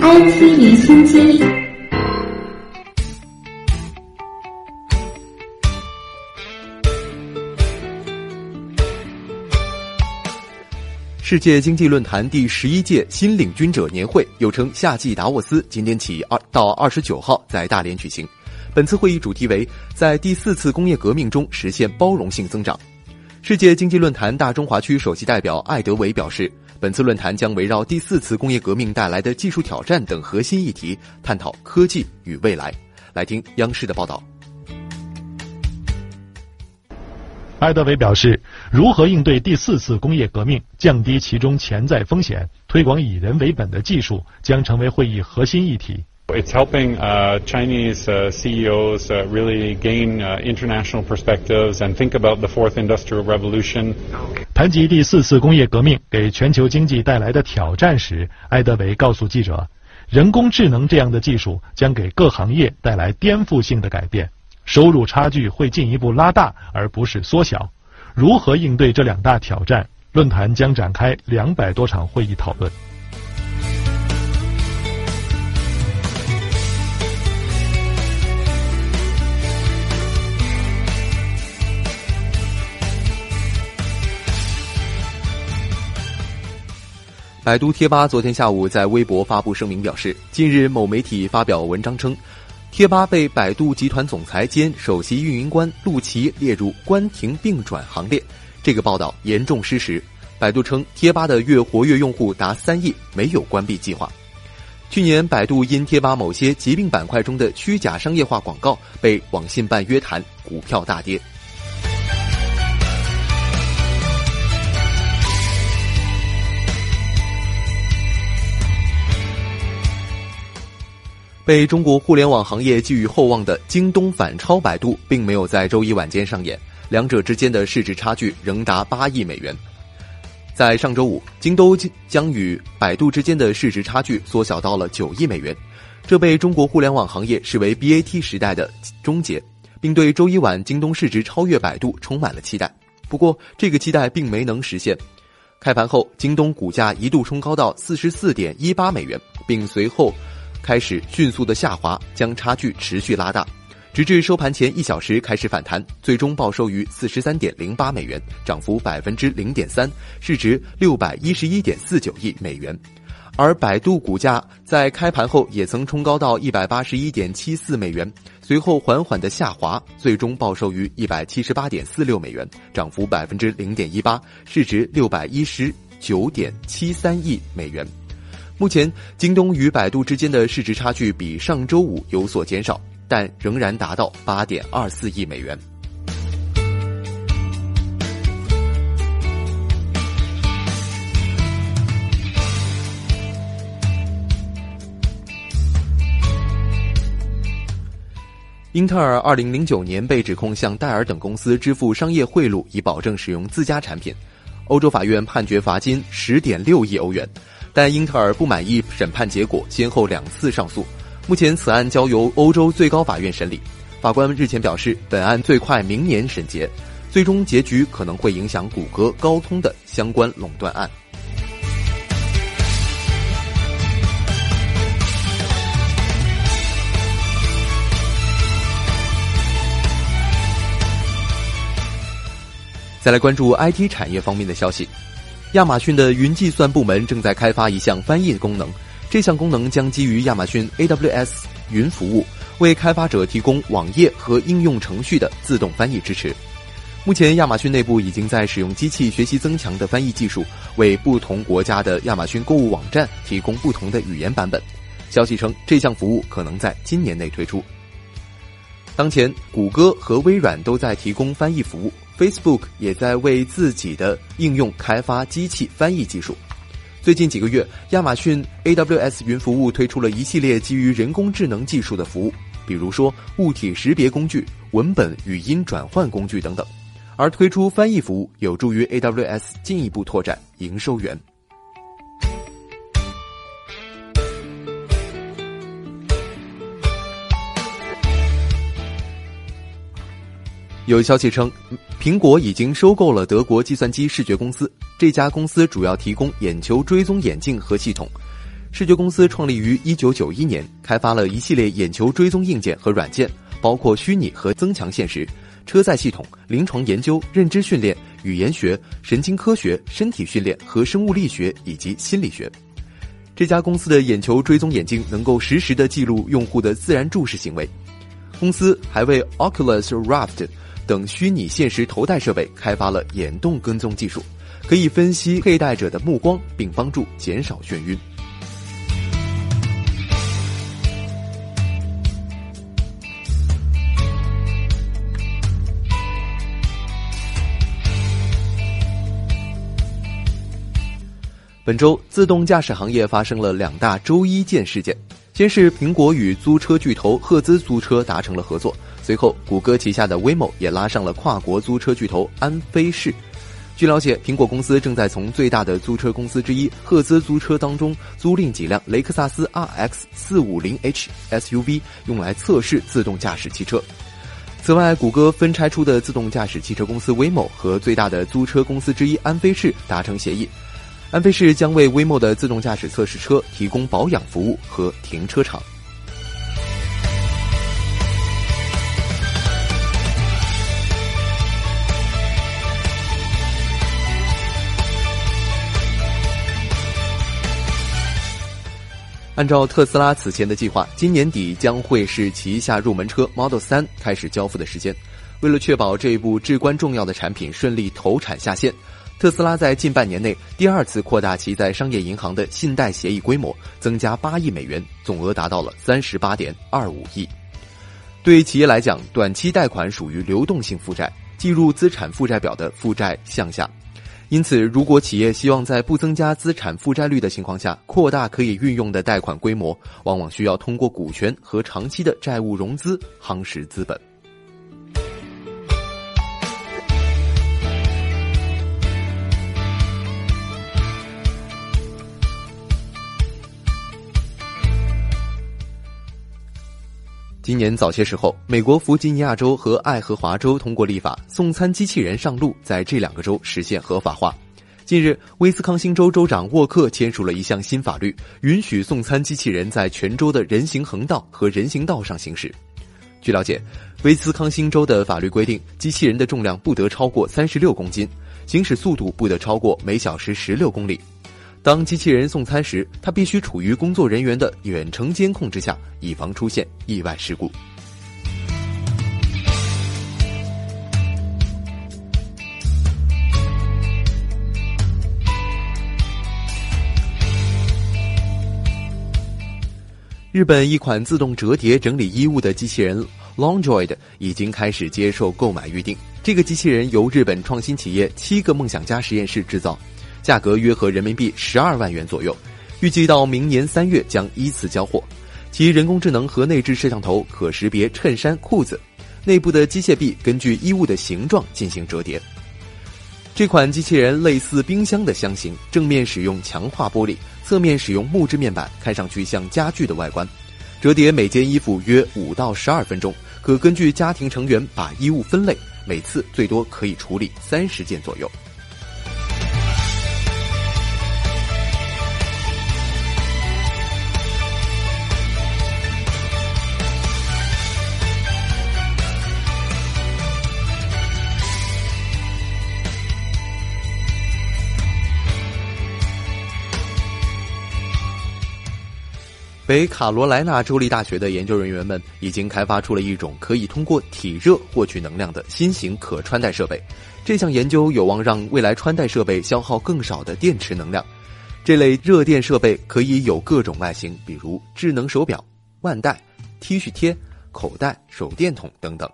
IT 离心机。世界经济论坛第十一届新领军者年会，又称夏季达沃斯，今天起二到二十九号在大连举行。本次会议主题为在第四次工业革命中实现包容性增长。世界经济论坛大中华区首席代表艾德维表示，本次论坛将围绕第四次工业革命带来的技术挑战等核心议题，探讨科技与未来。来听央视的报道。艾德维表示，如何应对第四次工业革命，降低其中潜在风险，推广以人为本的技术，将成为会议核心议题。It's helping uh, Chinese uh, CEOs uh, really gain uh, international perspectives and think about the fourth industrial revolution. 谈及第四次工业革命给全球经济带来的挑战时，埃德维告诉记者，人工智能这样的技术将给各行业带来颠覆性的改变。收入差距会进一步拉大，而不是缩小。如何应对这两大挑战？论坛将展开两百多场会议讨论。百度贴吧昨天下午在微博发布声明表示，近日某媒体发表文章称。贴吧被百度集团总裁兼首席运营官陆琪列入关停并转行列，这个报道严重失实。百度称，贴吧的月活跃用户达三亿，没有关闭计划。去年，百度因贴吧某些疾病板块中的虚假商业化广告被网信办约谈，股票大跌。被中国互联网行业寄予厚望的京东反超百度，并没有在周一晚间上演，两者之间的市值差距仍达八亿美元。在上周五，京东将与百度之间的市值差距缩小到了九亿美元，这被中国互联网行业视为 BAT 时代的终结，并对周一晚京东市值超越百度充满了期待。不过，这个期待并没能实现。开盘后，京东股价一度冲高到四十四点一八美元，并随后。开始迅速的下滑，将差距持续拉大，直至收盘前一小时开始反弹，最终报收于四十三点零八美元，涨幅百分之零点三，市值六百一十一点四九亿美元。而百度股价在开盘后也曾冲高到一百八十一点七四美元，随后缓缓的下滑，最终报收于一百七十八点四六美元，涨幅百分之零点一八，市值六百一十九点七三亿美元。目前，京东与百度之间的市值差距比上周五有所减少，但仍然达到八点二四亿美元。英特尔二零零九年被指控向戴尔等公司支付商业贿赂，以保证使用自家产品，欧洲法院判决罚金十点六亿欧元。但英特尔不满意审判结果，先后两次上诉。目前此案交由欧洲最高法院审理。法官日前表示，本案最快明年审结，最终结局可能会影响谷歌、高通的相关垄断案。再来关注 IT 产业方面的消息。亚马逊的云计算部门正在开发一项翻译功能，这项功能将基于亚马逊 AWS 云服务，为开发者提供网页和应用程序的自动翻译支持。目前，亚马逊内部已经在使用机器学习增强的翻译技术，为不同国家的亚马逊购物网站提供不同的语言版本。消息称，这项服务可能在今年内推出。当前，谷歌和微软都在提供翻译服务。Facebook 也在为自己的应用开发机器翻译技术。最近几个月，亚马逊 AWS 云服务推出了一系列基于人工智能技术的服务，比如说物体识别工具、文本语音转换工具等等。而推出翻译服务，有助于 AWS 进一步拓展营收源。有消息称，苹果已经收购了德国计算机视觉公司。这家公司主要提供眼球追踪眼镜和系统。视觉公司创立于1991年，开发了一系列眼球追踪硬件和软件，包括虚拟和增强现实、车载系统、临床研究、认知训练、语言学、神经科学、身体训练和生物力学以及心理学。这家公司的眼球追踪眼镜能够实时的记录用户的自然注视行为。公司还为 Oculus Rift。等虚拟现实头戴设备开发了眼动跟踪技术，可以分析佩戴者的目光，并帮助减少眩晕。本周，自动驾驶行业发生了两大“周一见”事件。先是苹果与租车巨头赫兹租车达成了合作，随后谷歌旗下的 Waymo 也拉上了跨国租车巨头安飞士。据了解，苹果公司正在从最大的租车公司之一赫兹租车当中租赁几辆雷克萨斯 RX 450h SUV，用来测试自动驾驶汽车。此外，谷歌分拆出的自动驾驶汽车公司 Waymo 和最大的租车公司之一安飞士达成协议。安飞士将为威莫的自动驾驶测试车提供保养服务和停车场。按照特斯拉此前的计划，今年底将会是旗下入门车 Model 3开始交付的时间。为了确保这一部至关重要的产品顺利投产下线。特斯拉在近半年内第二次扩大其在商业银行的信贷协议规模，增加八亿美元，总额达到了三十八点二五亿。对企业来讲，短期贷款属于流动性负债，计入资产负债表的负债项下。因此，如果企业希望在不增加资产负债率的情况下扩大可以运用的贷款规模，往往需要通过股权和长期的债务融资夯实资本。今年早些时候，美国弗吉尼亚州和爱荷华州通过立法，送餐机器人上路，在这两个州实现合法化。近日，威斯康星州州长沃克签署了一项新法律，允许送餐机器人在全州的人行横道和人行道上行驶。据了解，威斯康星州的法律规定，机器人的重量不得超过三十六公斤，行驶速度不得超过每小时十六公里。当机器人送餐时，它必须处于工作人员的远程监控之下，以防出现意外事故。日本一款自动折叠整理衣物的机器人 Longdroid 已经开始接受购买预定。这个机器人由日本创新企业七个梦想家实验室制造。价格约合人民币十二万元左右，预计到明年三月将依次交货。其人工智能和内置摄像头可识别衬衫、裤子，内部的机械臂根据衣物的形状进行折叠。这款机器人类似冰箱的箱型，正面使用强化玻璃，侧面使用木质面板，看上去像家具的外观。折叠每件衣服约五到十二分钟，可根据家庭成员把衣物分类，每次最多可以处理三十件左右。北卡罗来纳州立大学的研究人员们已经开发出了一种可以通过体热获取能量的新型可穿戴设备。这项研究有望让未来穿戴设备消耗更少的电池能量。这类热电设备可以有各种外形，比如智能手表、腕带、T 恤贴、口袋、手电筒等等。